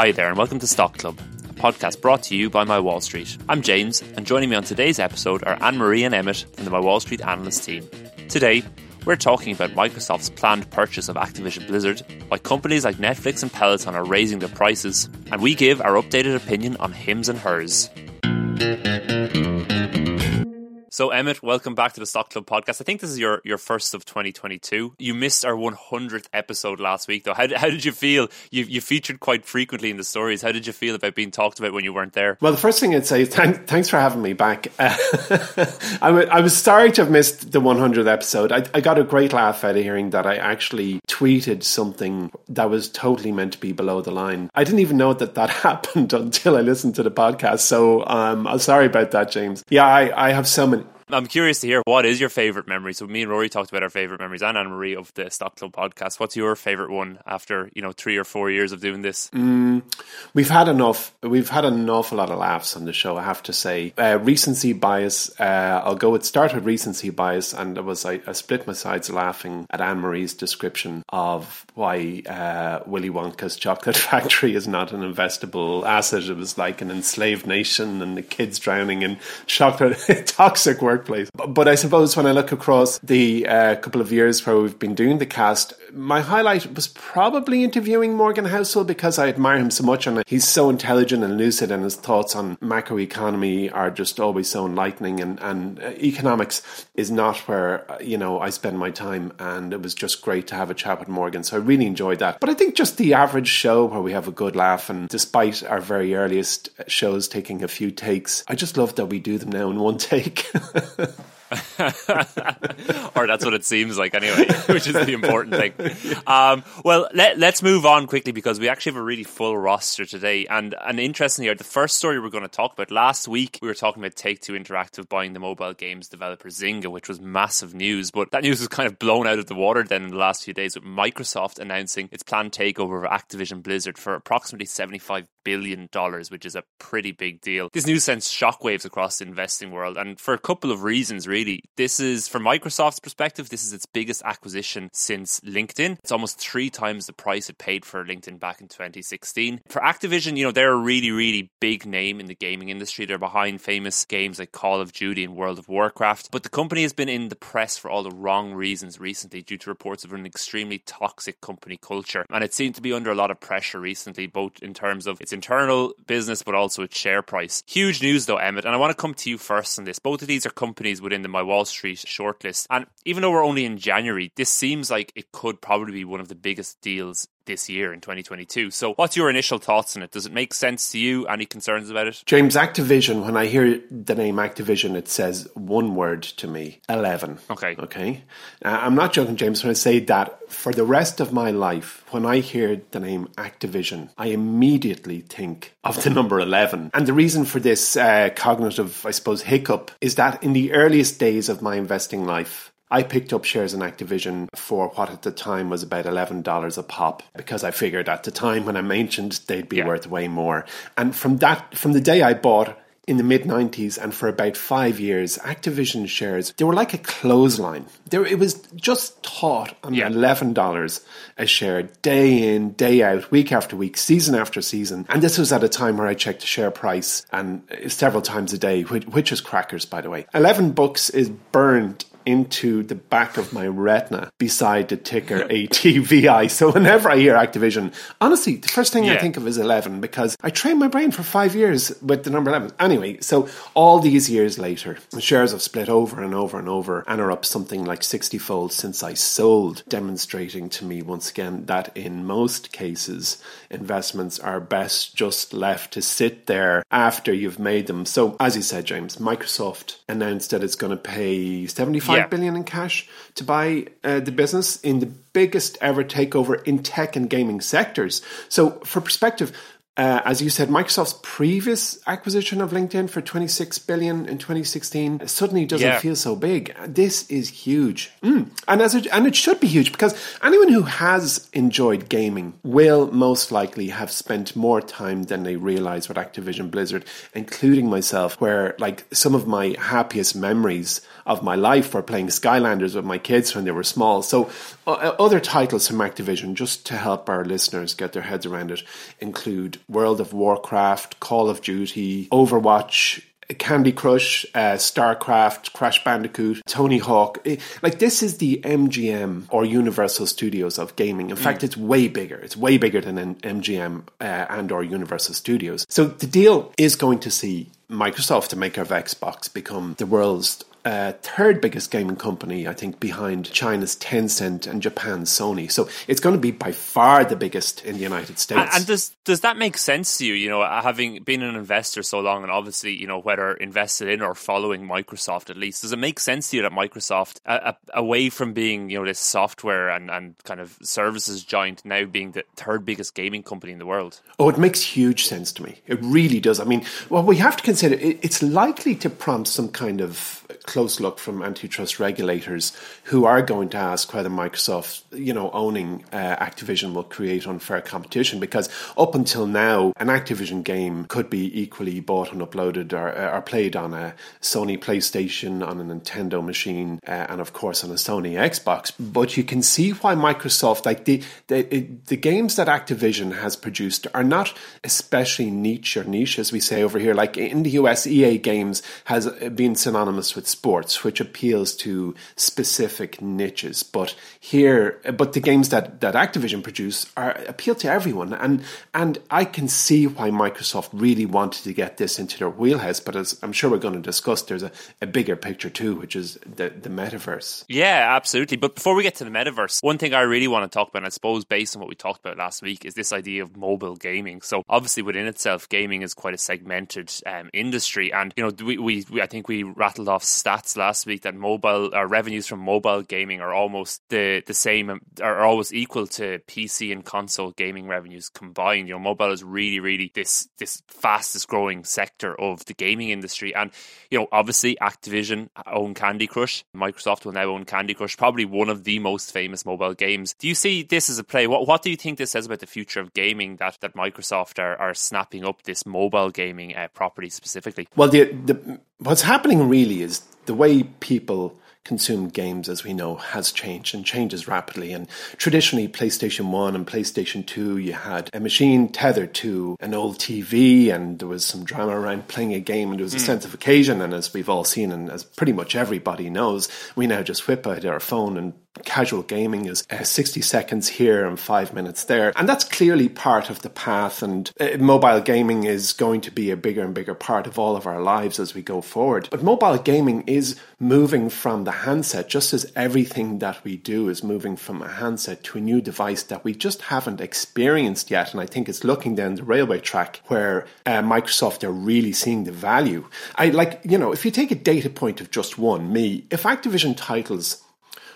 Hi there, and welcome to Stock Club, a podcast brought to you by My Wall Street. I'm James, and joining me on today's episode are Anne Marie and Emmett from the My Wall Street analyst team. Today, we're talking about Microsoft's planned purchase of Activision Blizzard, why companies like Netflix and Peloton are raising their prices, and we give our updated opinion on Hims and Hers. So, Emmett, welcome back to the Stock Club podcast. I think this is your, your first of 2022. You missed our 100th episode last week, though. How, how did you feel? You, you featured quite frequently in the stories. How did you feel about being talked about when you weren't there? Well, the first thing I'd say is thank, thanks for having me back. Uh, was sorry to have missed the 100th episode. I, I got a great laugh out of hearing that I actually tweeted something that was totally meant to be below the line. I didn't even know that that happened until I listened to the podcast. So um, I'm sorry about that, James. Yeah, I, I have so many. I'm curious to hear what is your favorite memory. So me and Rory talked about our favorite memories, and Anne Marie of the Stock Club podcast. What's your favorite one after you know three or four years of doing this? Mm, we've had enough. We've had an awful lot of laughs on the show. I have to say, uh, recency bias. Uh, I'll go. It started recency bias, and it was I, I split my sides laughing at Anne Marie's description of why uh, Willy Wonka's chocolate factory is not an investable asset. It was like an enslaved nation, and the kids drowning in chocolate toxic work workplace. But, but I suppose when I look across the uh, couple of years where we've been doing the cast, my highlight was probably interviewing Morgan Housel because I admire him so much and he's so intelligent and lucid and his thoughts on macroeconomy are just always so enlightening and, and uh, economics is not where, uh, you know, I spend my time and it was just great to have a chat with Morgan. So I really enjoyed that. But I think just the average show where we have a good laugh and despite our very earliest shows taking a few takes, I just love that we do them now in one take. or that's what it seems like anyway, which is the important thing. Um, well, let, us move on quickly because we actually have a really full roster today. And, and interestingly, the first story we're going to talk about last week, we were talking about Take Two Interactive buying the mobile games developer Zynga, which was massive news. But that news was kind of blown out of the water then in the last few days with Microsoft announcing its planned takeover of Activision Blizzard for approximately $75 billion, dollars, which is a pretty big deal. This news sends shockwaves across the investing world, and for a couple of reasons, really. This is, from Microsoft's perspective, this is its biggest acquisition since LinkedIn. It's almost three times the price it paid for LinkedIn back in 2016. For Activision, you know, they're a really, really big name in the gaming industry. They're behind famous games like Call of Duty and World of Warcraft, but the company has been in the press for all the wrong reasons recently due to reports of an extremely toxic company culture. And it seemed to be under a lot of pressure recently, both in terms of its its internal business, but also its share price. Huge news though, Emmett, and I want to come to you first on this. Both of these are companies within the My Wall Street shortlist. And even though we're only in January, this seems like it could probably be one of the biggest deals this year in 2022. So, what's your initial thoughts on it? Does it make sense to you? Any concerns about it? James, Activision, when I hear the name Activision, it says one word to me 11. Okay. Okay. Uh, I'm not joking, James, when I say that for the rest of my life, when I hear the name Activision, I immediately think of the number 11. And the reason for this uh, cognitive, I suppose, hiccup is that in the earliest days of my investing life, I picked up shares in Activision for what at the time was about $11 a pop because I figured at the time when I mentioned they'd be yeah. worth way more. And from that, from the day I bought in the mid 90s and for about five years, Activision shares, they were like a clothesline. There, it was just taught on yeah. $11 a share, day in, day out, week after week, season after season. And this was at a time where I checked the share price and several times a day, which, which is crackers, by the way. 11 bucks is burned into the back of my retina beside the ticker ATVI. So whenever I hear Activision, honestly, the first thing yeah. I think of is 11 because I trained my brain for five years with the number 11. Anyway, so all these years later, the shares have split over and over and over and are up something like 60 fold since I sold, demonstrating to me once again that in most cases, investments are best just left to sit there after you've made them. So as you said, James, Microsoft announced that it's going to pay 75 five Yeah. billion in cash to buy uh, the business in the biggest ever takeover in tech and gaming sectors. So, for perspective, uh, as you said, Microsoft's previous acquisition of LinkedIn for 26 billion in 2016 suddenly doesn't Yeah. feel so big. This is huge, mm. and as it, and it should be huge because anyone who has enjoyed gaming will most likely have spent more time than they realize with Activision Blizzard, including myself. Where like some of my happiest memories of my life were playing Skylanders with my kids when they were small. So uh, other titles from Activision, just to help our listeners get their heads around it, include World of Warcraft, Call of Duty, Overwatch. Candy Crush, uh, StarCraft, Crash Bandicoot, Tony Hawk. Eh, Like, this is the MGM or Universal Studios of gaming. In fact, it's way bigger. It's way bigger than an MGM uh, and or Universal Studios. So the deal is going to see Microsoft, the maker of Xbox, become the world's uh, third biggest gaming company, I think, behind China's Tencent and Japan's Sony. So it's going to be by far the biggest in the United States. And, and does does that make sense to you? You know, having been an investor so long, and obviously, you know, whether invested in or following Microsoft at least, does it make sense to you that Microsoft, uh, away from being you know this software and and kind of services giant, now being the third biggest gaming company in the world? Oh, it makes huge sense to me. It really does. I mean, well, we have to consider it, it's likely to prompt some kind of close look from antitrust regulators who are going to ask whether Microsoft, you know, owning uh, Activision will create unfair competition because up until now, an Activision game could be equally bought and uploaded or, uh, or played on a Sony PlayStation, on a Nintendo machine, uh, and of course on a Sony Xbox. But you can see why Microsoft, like the the, the games that Activision has produced, are not especially niche or niche, as we say over here. Like in the US, EA Games has been synonymous with sports, which appeals to specific niches. But here, but the games that, that Activision produce are appeal to everyone, and and I can see why Microsoft really wanted to get this into their wheelhouse. But as I'm sure we're going to discuss, there's a, a bigger picture too, which is the the metaverse. Yeah, absolutely. But before we get to the metaverse, one thing I really want to talk about, and I suppose based on what we talked about last week, is this idea of mobile gaming. So obviously, within itself, gaming is quite a segmented um, industry, and you know, we, we, we I think we rattled off stats last week that mobile uh, revenues from mobile gaming are almost the the same, um, are almost equal to PC and console gaming revenues combined. You know, mobile is really, really this this fastest growing sector of the gaming industry, and you know, obviously, Activision own Candy Crush. Microsoft will now own Candy Crush, probably one of the most famous mobile games. Do you see this as a play? What what do you think this says about the future of gaming that, that Microsoft are, are snapping up this mobile gaming uh, property specifically? Well, the, the what's happening really is the way people consume games, as we know, has changed and changes rapidly. And traditionally, PlayStation 1 and PlayStation 2, you had a machine tethered to an old TV, and there was some drama around playing a game, and there was a hmm. sense of occasion. And as we've all seen, and as pretty much everybody knows, we now just whip out our phone and casual gaming is uh, 60 seconds here and five minutes there. And that's clearly part of the path. And uh, mobile gaming is going to be a bigger and bigger part of all of our lives as we go forward. But mobile gaming is moving from the handset, just as everything that we do is moving from a handset to a new device that we just haven't experienced yet. And I think it's looking down the railway track where uh, Microsoft are really seeing the value. I like, you know, if you take a data point of just one, me, if Activision titles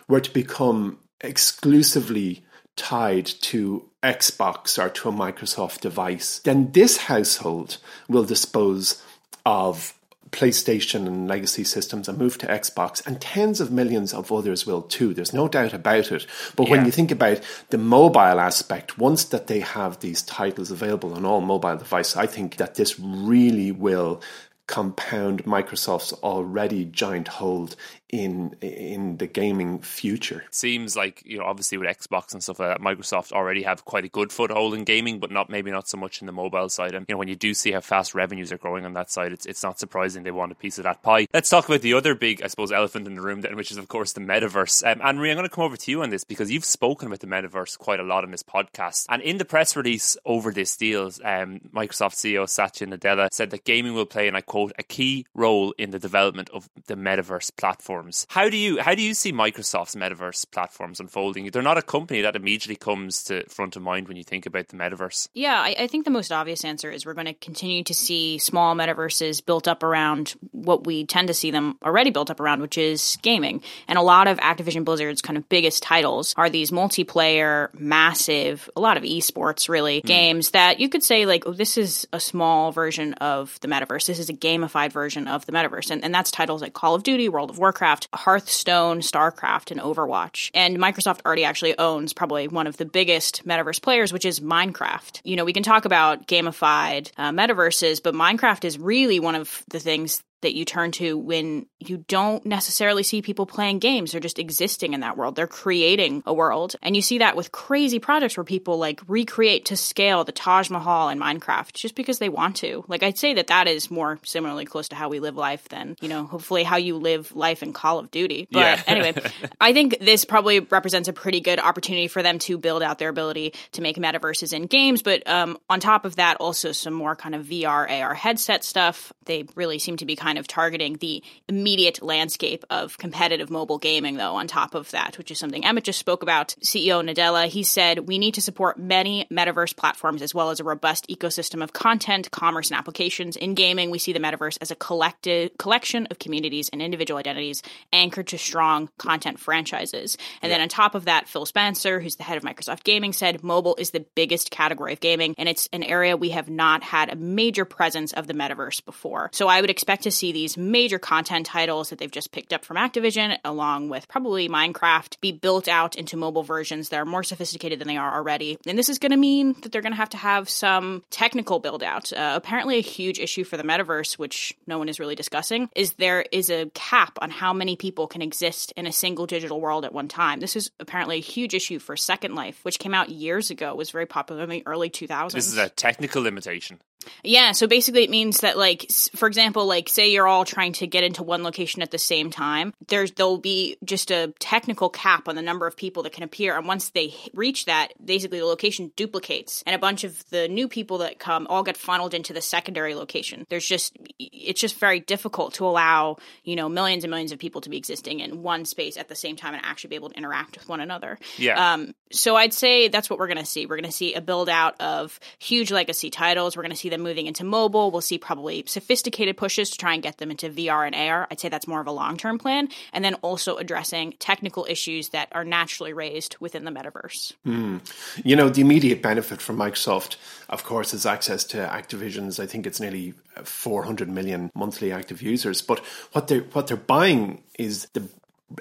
were to become exclusively tied to Xbox or to a Microsoft device, then this household will dispose of PlayStation and legacy systems and move to Xbox, and tens of millions of others will too. There's no doubt about it. But when you think about the mobile aspect, once that they have these titles available on all mobile devices, I think that this really will compound Microsoft's already giant hold in in the gaming future. seems like you know obviously with Xbox and stuff like that, Microsoft already have quite a good foothold in gaming, but not maybe not so much in the mobile side. And you know when you do see how fast revenues are growing on that side, it's it's not surprising they want a piece of that pie. Let's talk about the other big, I suppose, elephant in the room, then, which is of course the metaverse. Um, Anne Marie, I'm going to come over to you on this because you've spoken about the metaverse quite a lot on this podcast, and in the press release over this deal, um, Microsoft CEO Satya Nadella said that gaming will play, and I quote a key role in the development of the metaverse platforms. How do you how do you see Microsoft's metaverse platforms unfolding? They're not a company that immediately comes to front of mind when you think about the metaverse. Yeah, I, I think the most obvious answer is we're going to continue to see small metaverses built up around what we tend to see them already built up around, which is gaming. And a lot of Activision Blizzard's kind of biggest titles are these multiplayer, massive, a lot of esports really mm. games that you could say like, oh, this is a small version of the metaverse. This is a gamified version of the metaverse. And, and that's titles like Call of Duty, World of Warcraft, Hearthstone, StarCraft, and Overwatch. And Microsoft already actually owns probably one of the biggest metaverse players, which is Minecraft. You know, we can talk about gamified uh, metaverses, but Minecraft is really one of the things that you turn to when you don't necessarily see people playing games. They're just existing in that world. They're creating a world. And you see that with crazy projects where people like recreate to scale the Taj Mahal in Minecraft just because they want to. Like I'd say that that is more similarly close to how we live life than, you know, hopefully how you live life in Call of Duty. But yeah. anyway, I think this probably represents a pretty good opportunity for them to build out their ability to make metaverses in games. But um, on top of that, also some more kind of VR, AR headset stuff. They really seem to be kind kind of targeting the immediate landscape of competitive mobile gaming, though, on top of that, which is something Emmett just spoke about. CEO Nadella, he said, We need to support many metaverse platforms as well as a robust ecosystem of content, commerce, and applications. In gaming, we see the metaverse as a collective collection of communities and individual identities anchored to strong content franchises. And yeah. then on top of that, Phil Spencer, who's the head of Microsoft Gaming, said mobile is the biggest category of gaming, and it's an area we have not had a major presence of the metaverse before. So I would expect to see see these major content titles that they've just picked up from Activision, along with probably Minecraft, be built out into mobile versions that are more sophisticated than they are already. And this is going to mean that they're going to have to have some technical build out. Uh, apparently, a huge issue for the metaverse, which no one is really discussing, is there is a cap on how many people can exist in a single digital world at one time. This is apparently a huge issue for Second Life, which came out years ago, was very popular in the early 2000s. This is a technical limitation. Yeah, so basically it means that like for example, like say you're all trying to get into one location at the same time, there's there'll be just a technical cap on the number of people that can appear and once they reach that, basically the location duplicates and a bunch of the new people that come all get funneled into the secondary location. There's just it's just very difficult to allow, you know, millions and millions of people to be existing in one space at the same time and actually be able to interact with one another. Yeah. Um so I'd say that's what we're going to see. We're going to see a build out of huge legacy titles. We're going to see them moving into mobile. We'll see probably sophisticated pushes to try and get them into VR and AR. I'd say that's more of a long term plan. And then also addressing technical issues that are naturally raised within the metaverse. Mm. You know, the immediate benefit for Microsoft, of course, is access to Activision's, I think it's nearly 400 million monthly active users. But what they're, what they're buying is the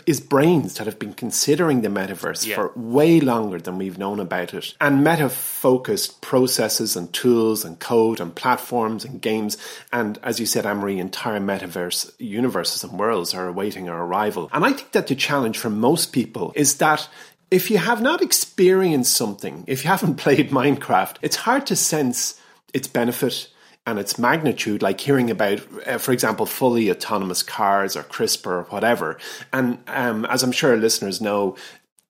is brains that have been considering the metaverse yeah. for way longer than we've known about it. And meta focused processes and tools and code and platforms and games. And as you said, Anne Marie, entire metaverse universes and worlds are awaiting our arrival. And I think that the challenge for most people is that if you have not experienced something, if you haven't played Minecraft, it's hard to sense its benefit and its magnitude, like hearing about, uh, for example, fully autonomous cars or CRISPR or whatever. And um, as I'm sure listeners know,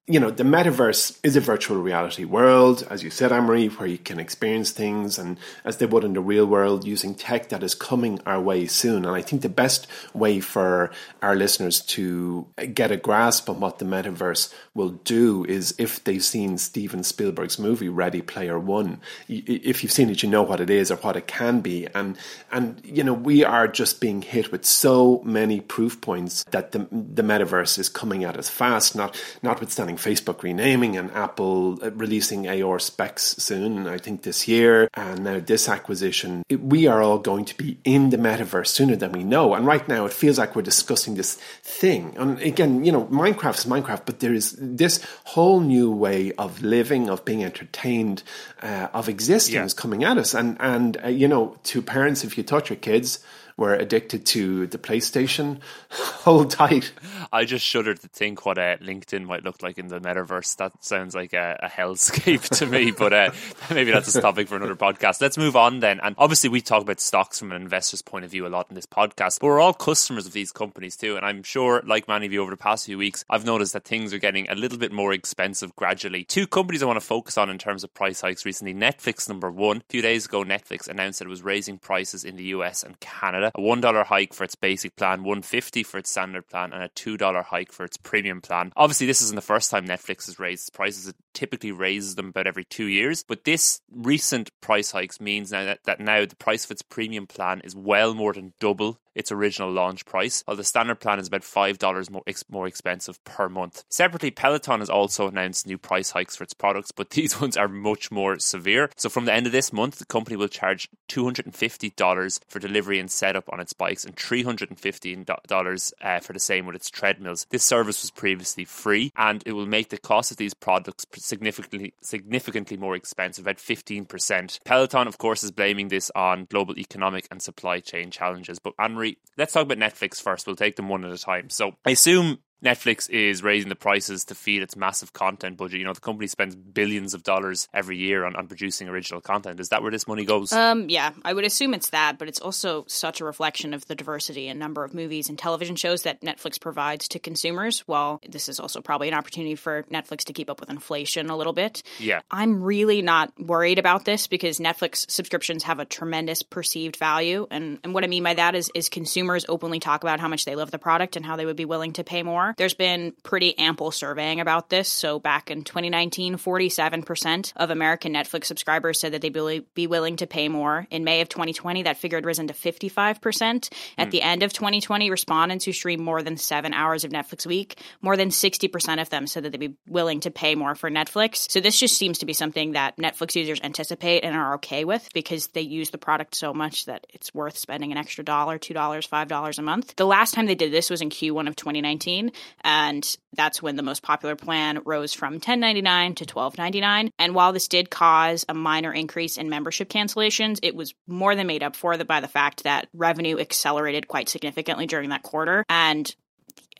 you know, the metaverse is a virtual reality world, as you said, Anne Marie, where you can experience things and as they would in the real world using tech that is coming our way soon. And I think the best way for our listeners to get a grasp on what the metaverse will do is if they've seen Steven Spielberg's movie Ready Player One. If you've seen it, you know what it is or what it can be. And and you know, we are just being hit with so many proof points that the the metaverse is coming at us fast, not notwithstanding Facebook renaming and Apple uh, releasing AR specs soon, I think this year, and now this acquisition, it, we are all going to be in the metaverse sooner than we know. And right now, it feels like we're discussing this thing. And again, you know, Minecraft is Minecraft, but there is this whole new way of living, of being entertained, uh, of existing yeah. is coming at us. And and uh, you know, to parents, if you touch your kids were addicted to the PlayStation. Hold tight. I just shudder to think what uh, LinkedIn might look like in the metaverse. That sounds like a, a hellscape to me, but uh, maybe that's a topic for another podcast. Let's move on then. And obviously, we talk about stocks from an investor's point of view a lot in this podcast, but we're all customers of these companies too. And I'm sure, like many of you over the past few weeks, I've noticed that things are getting a little bit more expensive gradually. Two companies I want to focus on in terms of price hikes recently Netflix, number one. A few days ago, Netflix announced that it was raising prices in the US and Canada Canada, a $1 hike for its basic plan, 150 for its standard plan, and a $2 hike for its premium plan. Obviously, this isn't the first time Netflix has raised prices. Typically raises them about every two years, but this recent price hikes means now that, that now the price of its premium plan is well more than double its original launch price, while the standard plan is about $5 more, ex- more expensive per month. Separately, Peloton has also announced new price hikes for its products, but these ones are much more severe. So from the end of this month, the company will charge $250 for delivery and setup on its bikes and $315 uh, for the same with its treadmills. This service was previously free and it will make the cost of these products significantly significantly more expensive, at 15%. Peloton, of course, is blaming this on global economic and supply chain challenges. But Anne-Marie, let's talk about Netflix first. We'll take them one at a time. So I assume Netflix is raising the prices to feed its massive content budget. You know, the company spends billions of dollars every year on, on producing original content. Is that where this money goes? Um, yeah, I would assume it's that, but it's also such a reflection of the diversity and number of movies and television shows that Netflix provides to consumers. While this is also probably an opportunity for Netflix to keep up with inflation a little bit. Yeah. I'm really not worried about this because Netflix subscriptions have a tremendous perceived value. And, and what I mean by that is, is consumers openly talk about how much they love the product and how they would be willing to pay more. There's been pretty ample surveying about this. So back in 2019, 47% of American Netflix subscribers said that they'd be willing to pay more. In May of 2020, that figure had risen to 55%. At the hmm. end of 2020, respondents who stream more than seven hours of Netflix a week, more than 60% of them said that they'd be willing to pay more for Netflix. So this just seems to be something that Netflix users anticipate and are okay with because they use the product so much that it's worth spending an extra dollar, $2, $5 a month. The last time they did this was in Q1 of 2019 and that's when the most popular plan rose from $10.99 to $12.99. And while this did cause a minor increase in membership cancellations, it was more than made up for by the fact that revenue accelerated quite significantly during that quarter. And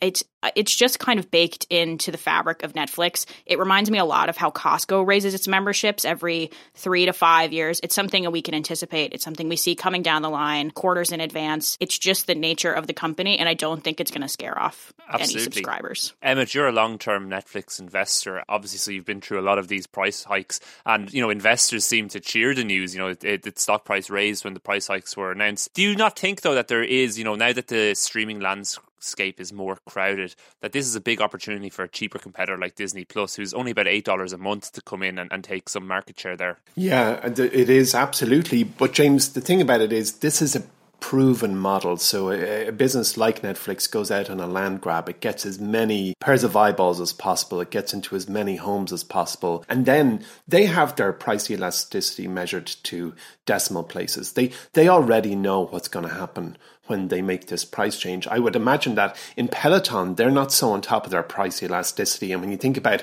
it's it's just kind of baked into the fabric of Netflix. It reminds me a lot of how Costco raises its memberships every three to five years. It's something that we can anticipate. It's something we see coming down the line quarters in advance. It's just the nature of the company, and I don't think it's going to scare off Absolutely. any subscribers. Emmett, you're a long-term Netflix investor, obviously, so you've been through a lot of these price hikes, and you know investors seem to cheer the news. You know, it, it, stock price raised when the price hikes were announced. Do you not think though that there is, you know, now that the streaming landscape scape is more crowded that this is a big opportunity for a cheaper competitor like Disney Plus who's only about $8 a month to come in and, and take some market share there. Yeah, it is absolutely. But James, the thing about it is this is a proven model. So a, a, business like Netflix goes out on a land grab. It gets as many pairs of eyeballs as possible. It gets into as many homes as possible. And then they have their price elasticity measured to decimal places. They they already know what's going to happen when they make this price change. I would imagine that in Peloton, they're not so on top of their price elasticity. And when you think about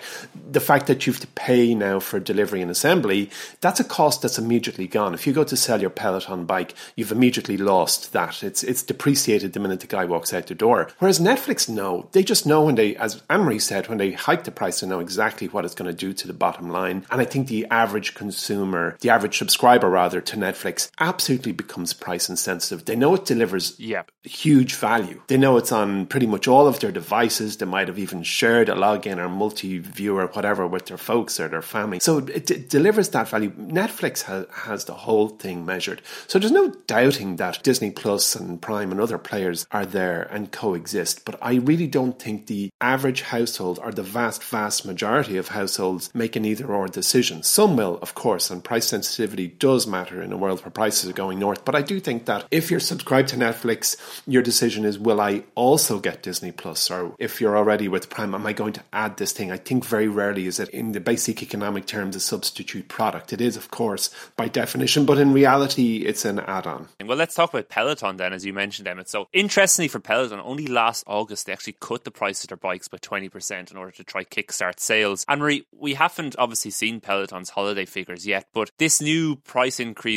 the fact that you have to pay now for delivery and assembly, that's a cost that's immediately gone. If you go to sell your Peloton bike, you've immediately lost that. It's it's depreciated the minute the guy walks out the door. Whereas Netflix, no, they just know when they, as Anne-Marie said, when they hike the price, they know exactly what it's going to do to the bottom line. And I think the average consumer, the average subscriber rather, to Netflix absolutely becomes price insensitive. They know it delivers yeah. huge value. They know it's on pretty much all of their devices. They might have even shared a login or multi viewer, whatever, with their folks or their family. So it d- delivers that value. Netflix ha- has the whole thing measured. So there's no doubting that Disney Plus and Prime and other players are there and coexist. But I really don't think the average household or the vast, vast majority of households make an either or decision. Some will, of course, and price sensitivity does matter in a world where prices are going north. But I do think that if you're subscribed to Netflix, your decision is will I also get Disney Plus? Or if you're already with Prime, am I going to add this thing? I think very rarely is it in the basic economic terms a substitute product. It is, of course, by definition, but in reality, it's an add on. Well, let's talk about Peloton then, as you mentioned, Emmett. So, interestingly for Peloton, only last August they actually cut the price of their bikes by 20% in order to try kickstart sales. Anne Marie, we haven't obviously seen Peloton's holiday figures yet, but this new price increase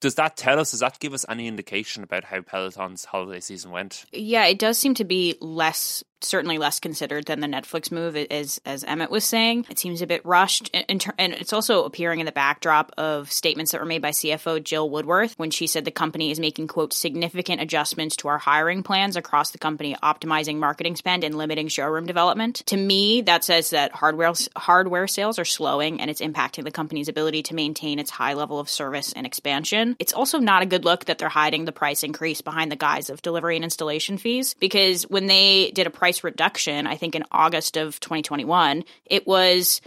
does that tell us, does that give us any indication about how Peloton's holiday season went? Yeah, it does seem to be less certainly less considered than the Netflix move, as as Emmett was saying. It seems a bit rushed, and, it's also appearing in the backdrop of statements that were made by CFO Jill Woodworth when she said the company is making quote significant adjustments to our hiring plans across the company, optimizing marketing spend and limiting showroom development. To me, that says that hardware hardware sales are slowing, and it's impacting the company's ability to maintain its high level of service and expansion. It's also not a good look that they're hiding the price increase behind the guise of delivery and installation fees because when they did a price reduction, I think in August of 2021, it was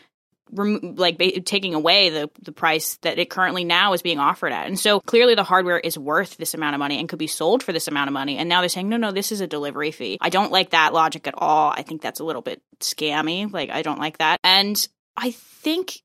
rem- like ba- taking away the the price that it currently now is being offered at. And so clearly the hardware is worth this amount of money and could be sold for this amount of money. And now they're saying no, no, this is a delivery fee. I don't like that logic at all. I think that's a little bit scammy. Like I don't like that. And I think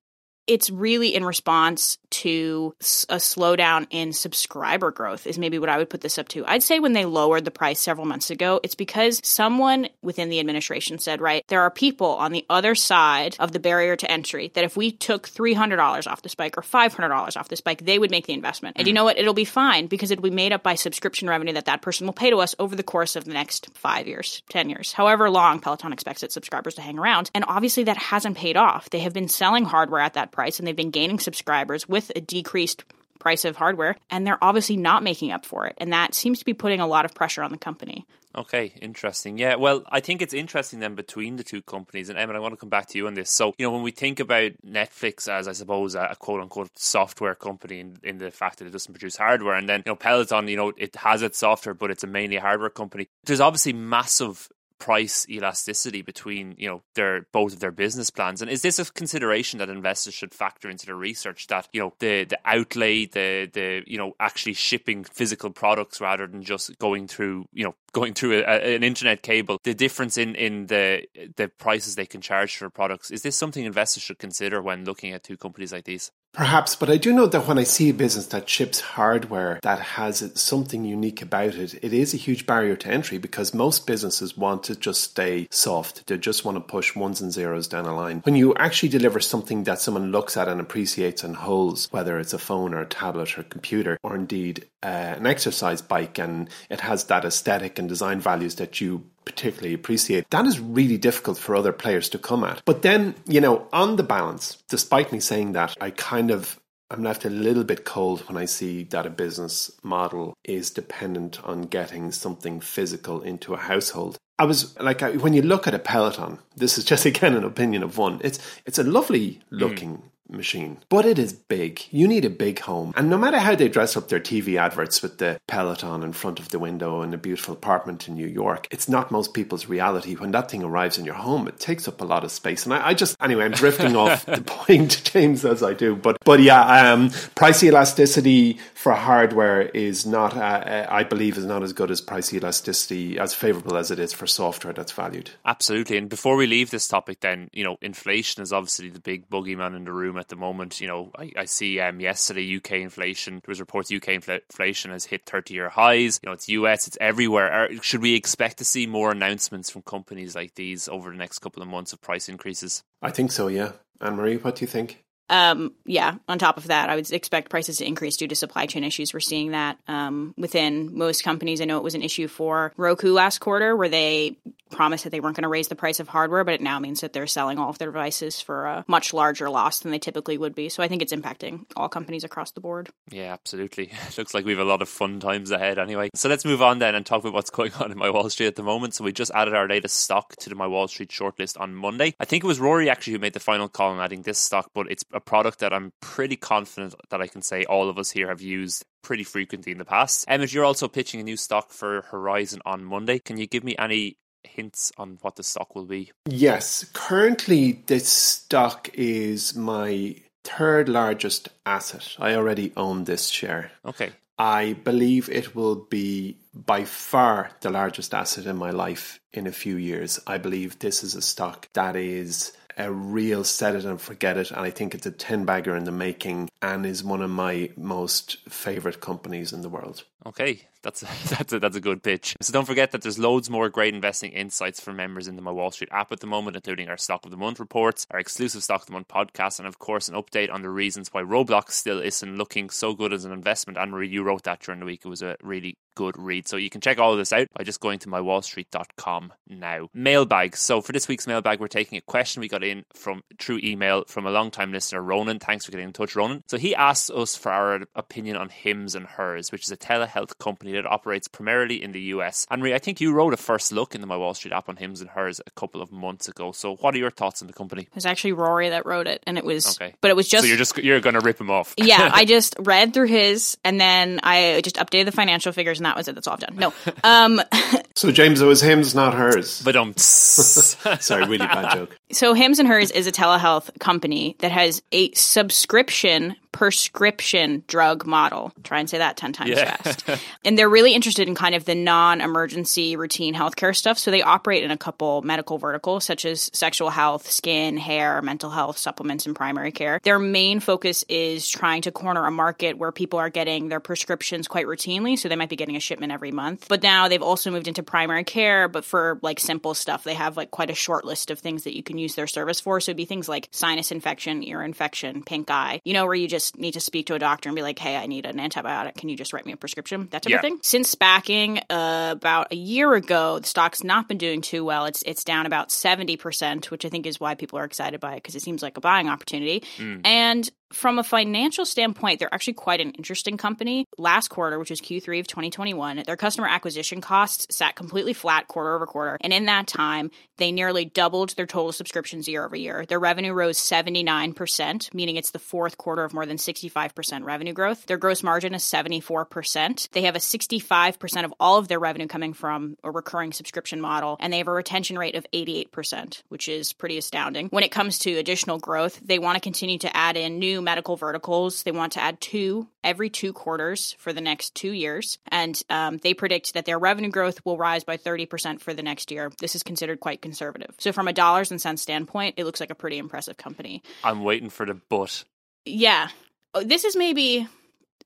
it's really in response to a slowdown in subscriber growth is maybe what I would put this up to. I'd say when they lowered the price several months ago, it's because someone within the administration said, right, there are people on the other side of the barrier to entry that if we took $300 off this bike or $500 off this bike, they would make the investment. And mm. you know what? It'll be fine because it'll be made up by subscription revenue that that person will pay to us over the course of the next five years, 10 years, however long Peloton expects its subscribers to hang around. And obviously that hasn't paid off. They have been selling hardware at that price and they've been gaining subscribers with a decreased price of hardware and they're obviously not making up for it and that seems to be putting a lot of pressure on the company Okay, interesting. Yeah, well, I think it's interesting then between the two companies. And Emmett, I want to come back to you on this. So, you know, when we think about Netflix as, I suppose, a, quote unquote software company in, in the fact that it doesn't produce hardware, and then, you know, Peloton, you know, it has its software, but it's a mainly hardware company. There's obviously massive price elasticity between you know their both of their business plans? And is this a consideration that investors should factor into their research that you know the the outlay the the you know actually shipping physical products rather than just going through you know going through a, a, an internet cable? The difference in in the the prices they can charge for products is this something investors should consider when looking at two companies like these Perhaps, but I do know that when I see a business that ships hardware that has something unique about it, it is a huge barrier to entry because most businesses want to just stay soft. They just want to push ones and zeros down a line. When you actually deliver something that someone looks at and appreciates and holds, whether it's a phone or a tablet or a computer, or indeed uh, an exercise bike, and it has that aesthetic and design values that you particularly appreciate. That is really difficult for other players to come at. But then, you know, on the balance, despite me saying that, I kind of I'm left a little bit cold when I see that a business model is dependent on getting something physical into a household. I was like, when you look at a Peloton, this is just again an opinion of one. It's it's a lovely looking mm machine. But it is big. You need a big home. And no matter how they dress up their TV adverts with the Peloton in front of the window in a beautiful apartment in New York, it's not most people's reality. When that thing arrives in your home, it takes up a lot of space. And I, I just, anyway, I'm drifting off the point, James, as I do. But, but yeah, um, price elasticity for hardware is not, uh, uh, I believe, is not as good as price elasticity, as favorable as it is for software that's valued. Absolutely. And before we leave this topic, then, you know, inflation is obviously the big boogeyman in the room at the moment. You know, I, I see um, yesterday UK inflation. There was reports UK inflation has hit thirty year highs. You know, it's US, it's everywhere. Are, should we expect to see more announcements from companies like these over the next couple of months of price increases? I think so. Yeah, Anne Marie, what do you think? Um, yeah, on top of that, I would expect prices to increase due to supply chain issues. We're seeing that um, within most companies. I know it was an issue for Roku last quarter where they promised that they weren't going to raise the price of hardware, but it now means that they're selling all of their devices for a much larger loss than they typically would be. So I think it's impacting all companies across the board. Yeah, absolutely. It looks like we have a lot of fun times ahead anyway. So let's move on then and talk about what's going on in my Wall Street at the moment. So we just added our latest stock to the my Wall Street shortlist on Monday. I think it was Rory actually who made the final call on adding this stock, but it's a product that I'm pretty confident that I can say all of us here have used pretty frequently in the past. Emmett, you're also pitching a new stock for Horizon on Monday. Can you give me any hints on what the stock will be? Yes. Currently, this stock is my third largest asset. I already own this share. Okay. I believe it will be by far the largest asset in my life in a few years. I believe this is a stock that is a real set it and forget it. And I think it's a 10 bagger in the making and is one of my most favorite companies in the world. Okay, That's a, that's a, that's a good pitch. So don't forget that there's loads more great investing insights for members in the My Wall Street app at the moment, including our Stock of the Month reports, our exclusive Stock of the Month podcast, and of course an update on the reasons why Roblox still isn't looking so good as an investment. Anne Marie, you wrote that during the week. It was a really good read. So you can check all of this out by just going to mywallstreet.com now. Mailbag. So for this week's mailbag, we're taking a question we got in from through email from a long time listener, Ronan. Thanks for getting in touch, Ronan. So he asked us for our opinion on Hims and Hers, which is a telehealth company that operates primarily in the US. Henry, I think you wrote a first look into my Wall Street app on Hims and Hers a couple of months ago. So what are your thoughts on the company? It was actually Rory that wrote it, and it was okay. But it was just so you're just you're going to rip him off. yeah, I just read through his, and then I just updated the financial figures, and that was it. That's all I've done. No. Um, so James, it was Hims, not hers. But um, sorry, really bad joke. So Hims and Hers is a telehealth company that has a subscription prescription drug model. Try and say that 10 times yeah. fast. and they're really interested in kind of the non emergency routine healthcare stuff. So they operate in a couple medical verticals, such as sexual health, skin, hair, mental health, supplements, and primary care. Their main focus is trying to corner a market where people are getting their prescriptions quite routinely. So they might be getting a shipment every month. But now they've also moved into primary care, but for like simple stuff, they have like quite a short list of things that you can use their service for. So it'd be things like sinus infection, ear infection, pink eye, you know, where you just just need to speak to a doctor and be like, hey, I need an antibiotic. Can you just write me a prescription? That type yeah. of thing. Since SPACing uh, about a year ago, the stock's not been doing too well. It's it's down about 70%, which I think is why people are excited by it because it seems like a buying opportunity. Mm. And from a financial standpoint, they're actually quite an interesting company. Last quarter, which is Q3 of 2021, their customer acquisition costs sat completely flat quarter over quarter. And in that time, they nearly doubled their total subscriptions year over year. Their revenue rose 79%, meaning it's the fourth quarter of more than 65% revenue growth. Their gross margin is 74%. They have a 65% of all of their revenue coming from a recurring subscription model, and they have a retention rate of 88%, which is pretty astounding. When it comes to additional growth, they want to continue to add in new medical verticals. They want to add two every two quarters for the next two years. And um, they predict that their revenue growth will rise by 30% for the next year. This is considered quite conservative. So, from a dollars and cents standpoint, it looks like a pretty impressive company. I'm waiting for the but. Yeah. Oh, this is maybe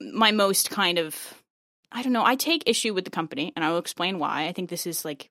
my most kind of. I don't know. I take issue with the company, and I will explain why. I think this is like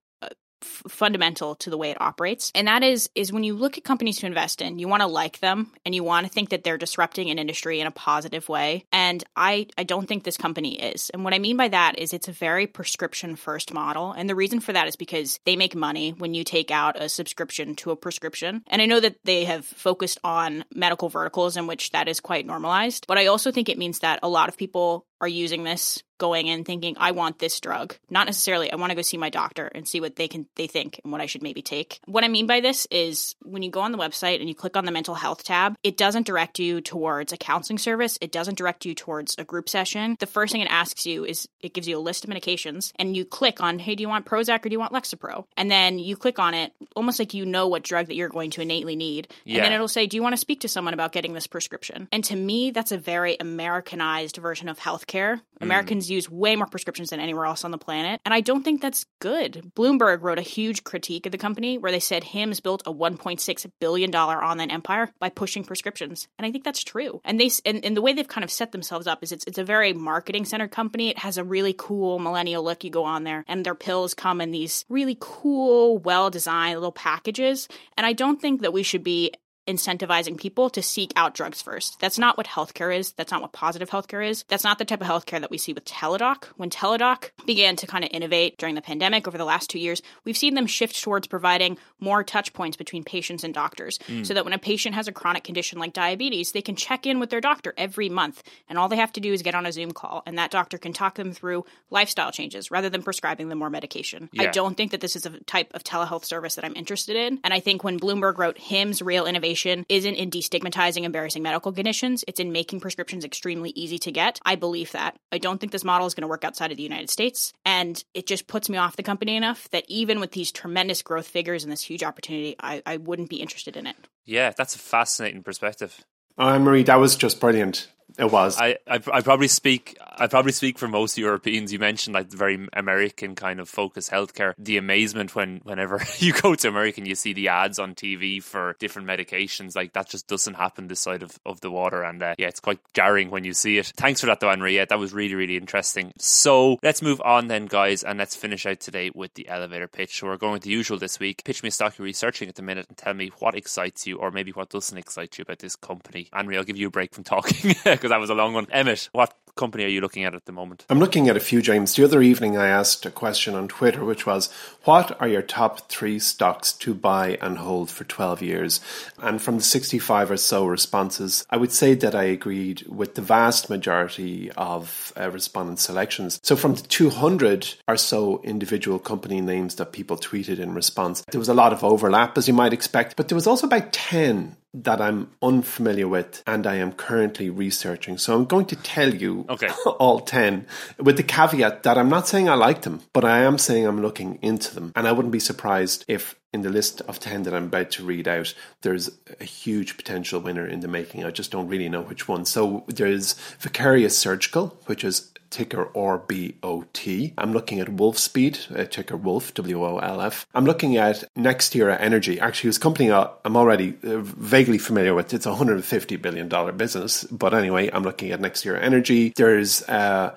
f- fundamental to the way it operates. And that is is when you look at companies to invest in you want to like them and you want to think that they're disrupting an industry in a positive way. And i i don't think this company is. And what i mean by that is it's a very prescription first model. And the reason for that is because they make money when you take out a subscription to a prescription. And i know that they have focused on medical verticals in which that is quite normalized but i also think it means that a lot of people are using this going in thinking I want this drug. Not necessarily I want to go see my doctor and see what they can they think and what I should maybe take. What I mean by this is when you go on the website and you click on the mental health tab, it doesn't direct you towards a counseling service. It doesn't direct you towards a group session. The first thing it asks you is it gives you a list of medications and you click on hey, do you want Prozac or do you want Lexapro? And then you click on it almost like you know what drug that you're going to innately need. Yeah. And then it'll say, "Do you want to speak to someone about getting this prescription?" And to me, that's a very Americanized version of healthcare. Mm. Americans use way more prescriptions than anywhere else on the planet. And I don't think that's good. Bloomberg wrote a huge critique of the company where they said Hims built a $1.6 billion online empire by pushing prescriptions. And I think that's true. And they and, and the way they've kind of set themselves up is it's, it's a very marketing centered company. It has a really cool millennial look. You go on there and their pills come in these really cool, well designed little packages. And I don't think that we should be incentivizing people to seek out drugs first. That's not what healthcare is. That's not what positive healthcare is. That's not the type of healthcare that we see with Teladoc. When Teladoc began to kind of innovate during the pandemic over the last two years, we've seen them shift towards providing more touch points between patients and doctors mm. so that when a patient has a chronic condition like diabetes, they can check in with their doctor every month. And all they have to do is get on a Zoom call, and that doctor can talk them through lifestyle changes rather than prescribing them more medication. Yeah. I don't think that this is a type of telehealth service that I'm interested in. And I think when Bloomberg wrote Hims Real Innovation, innovation isn't in destigmatizing embarrassing medical conditions, it's in making prescriptions extremely easy to get. I believe that. I don't think this model is going to work outside of the United States. And it just puts me off the company enough that even with these tremendous growth figures and this huge opportunity, I, I wouldn't be interested in it. Yeah, that's a fascinating perspective. Oh, Marie, that was just brilliant. It was. I, I, I probably speak I probably speak for most Europeans. You mentioned like the very American kind of focus healthcare. The amazement when whenever you go to America and you see the ads on TV for different medications, like that just doesn't happen this side of, of the water. And uh, yeah, it's quite jarring when you see it. Thanks for that, though, Henry. Yeah, that was really really interesting. So let's move on then, guys, and let's finish out today with the elevator pitch. So we're going with the usual this week. Pitch me a stock you're researching at the minute and tell me what excites you or maybe what doesn't excite you about this company. Henry, I'll give you a break from talking because that was a long one. Emmett, what company are you looking at at the moment? I'm looking at a few, James. The other evening, I asked a question on Twitter, which was, What are your top three stocks to buy and hold for 12 years? And from the 65 or so responses, I would say that I agreed with the vast majority of uh, respondent selections. So from the 200 or so individual company names that people tweeted in response, there was a lot of overlap, as you might expect, but there was also about 10 that I'm unfamiliar with and I am currently researching. So I'm going to tell you okay. all 10 with the caveat that I'm not saying I like them, but I am saying I'm looking into them. And I wouldn't be surprised if in the list of 10 that I'm about to read out, there's a huge potential winner in the making. I just don't really know which one. So there's Vicarious Surgical, which is ticker RBOT. I'm looking at Wolfspeed, uh, ticker Wolf, W O L F. I'm looking at NextEra Energy. Actually, a company I'm already uh, vaguely familiar with. It's a $150 billion business. But anyway, I'm looking at NextEra Energy. There's uh,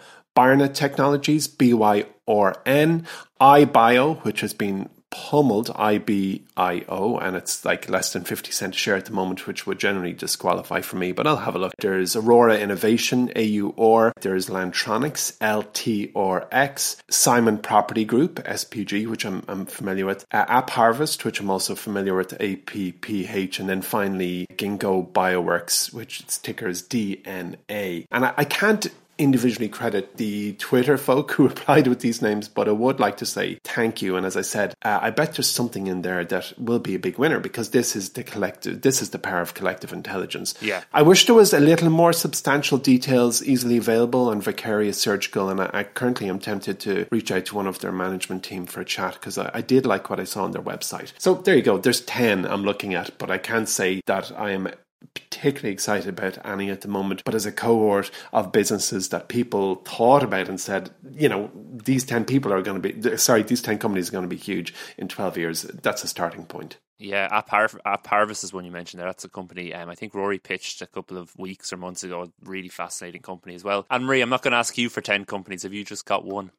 Technologies, BYRN, iBio, which has been pummeled IBIO, and it's like less than 50 cent a share at the moment, which would generally disqualify for me, but I'll have a look. There's Aurora Innovation, AUR, there's Lantronix, LTRX, Simon Property Group, SPG, which I'm, I'm familiar with, uh, App Harvest, which I'm also familiar with, APPH, and then finally Ginkgo Bioworks, which its ticker is DNA. And I, I can't individually credit the Twitter folk who replied with these names, but I would like to say thank you. And as I said, uh, I bet there's something in there that will be a big winner because this is the collective, this is the power of collective intelligence. Yeah. I wish there was a little more substantial details easily available on Vicarious Surgical. And I, I currently am tempted to reach out to one of their management team for a chat because I, I did like what I saw on their website. So there you go. There's 10 I'm looking at, but I can't say that I am particularly excited about any at the moment, but as a cohort of businesses that people thought about and said, you know, these 10 people are going to be, sorry, these 10 companies are going to be huge in 12 years. That's a starting point. Yeah, App, App Harvest is one you mentioned there. That's a company um, I think Rory pitched a couple of weeks or months ago. Really fascinating company as well. Anne Marie, I'm not going to ask you for 10 companies. Have you just got one?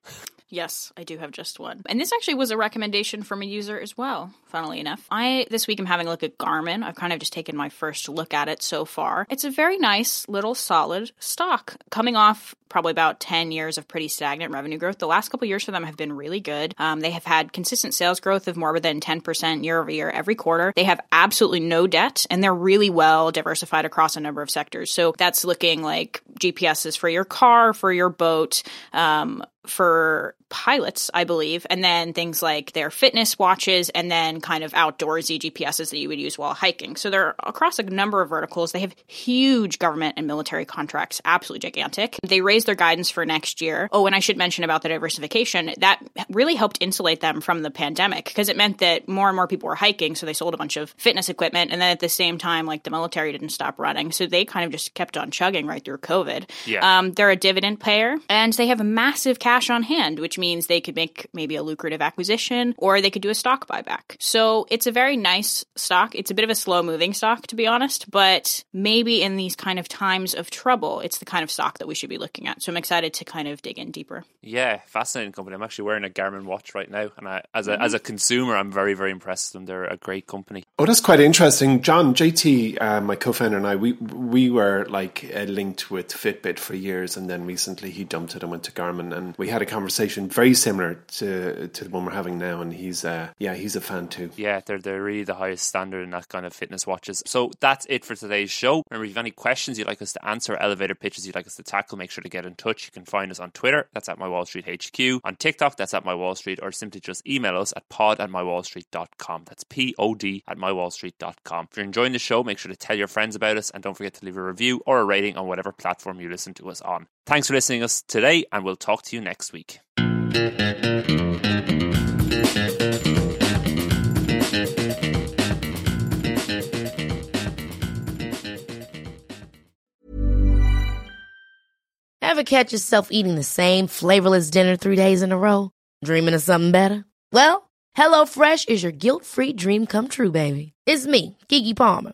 Yes, I do have just one. And this actually was a recommendation from a user as well, funnily enough. I this week I'm having a look at Garmin. I've kind of just taken my first look at it so far. It's a very nice little solid stock coming off probably about 10 years of pretty stagnant revenue growth. The last couple years for them have been really good. Um, they have had consistent sales growth of more than 10% year over year every quarter. They have absolutely no debt and they're really well diversified across a number of sectors. So that's looking like GPSs for your car, for your boat, um, for pilots, I believe, and then things like their fitness watches and then kind of outdoorsy GPSs that you would use while hiking. So they're across a number of verticals. They have huge government and military contracts, absolutely gigantic. They raised their guidance for next year. Oh, and I should mention about the diversification that really helped insulate them from the pandemic because it meant that more and more people were hiking. So they sold a bunch of fitness equipment. And then at the same time, like the military didn't stop running. So they kind of just kept on chugging right through COVID. Yeah. Um, they're a dividend payer and they have a massive cash on hand, which means they could make maybe a lucrative acquisition or they could do a stock buyback. So it's a very nice stock. It's a bit of a slow moving stock, to be honest, but maybe in these kind of times of trouble, it's the kind of stock that we should be looking at. So I'm excited to kind of dig in deeper. Yeah, fascinating company. I'm actually wearing a Garmin watch right now, and I, as a mm-hmm. as a consumer, I'm very very impressed with them. They're a great company. Oh, that's quite interesting, John. JT, uh, my co-founder and I, we we were like uh, linked with Fitbit for years, and then recently he dumped it and went to Garmin, and we had a conversation very similar to to the one we're having now, and he's uh, yeah, he's a fan too. Yeah, they're they're really the highest standard in that kind of fitness watches. So that's it for today's show. Remember, if you have any questions you'd like us to answer, elevator pitches you'd like us to tackle, make sure to get in touch. You can find us on Twitter, that's at my Wall Street HQ, on TikTok, that's at my Wall Street, or simply just email us at pod at mywallstreet.com. That's P O D at mywallstreet.com. If you're enjoying the show, make sure to tell your friends about us and don't forget to leave a review or a rating on whatever platform you listen to us on. Thanks for listening to us today, and we'll talk to you next week. Ever catch yourself eating the same flavorless dinner three days in a row? Dreaming of something better? Well, HelloFresh is your guilt-free dream come true, baby. It's me, Keke Palmer.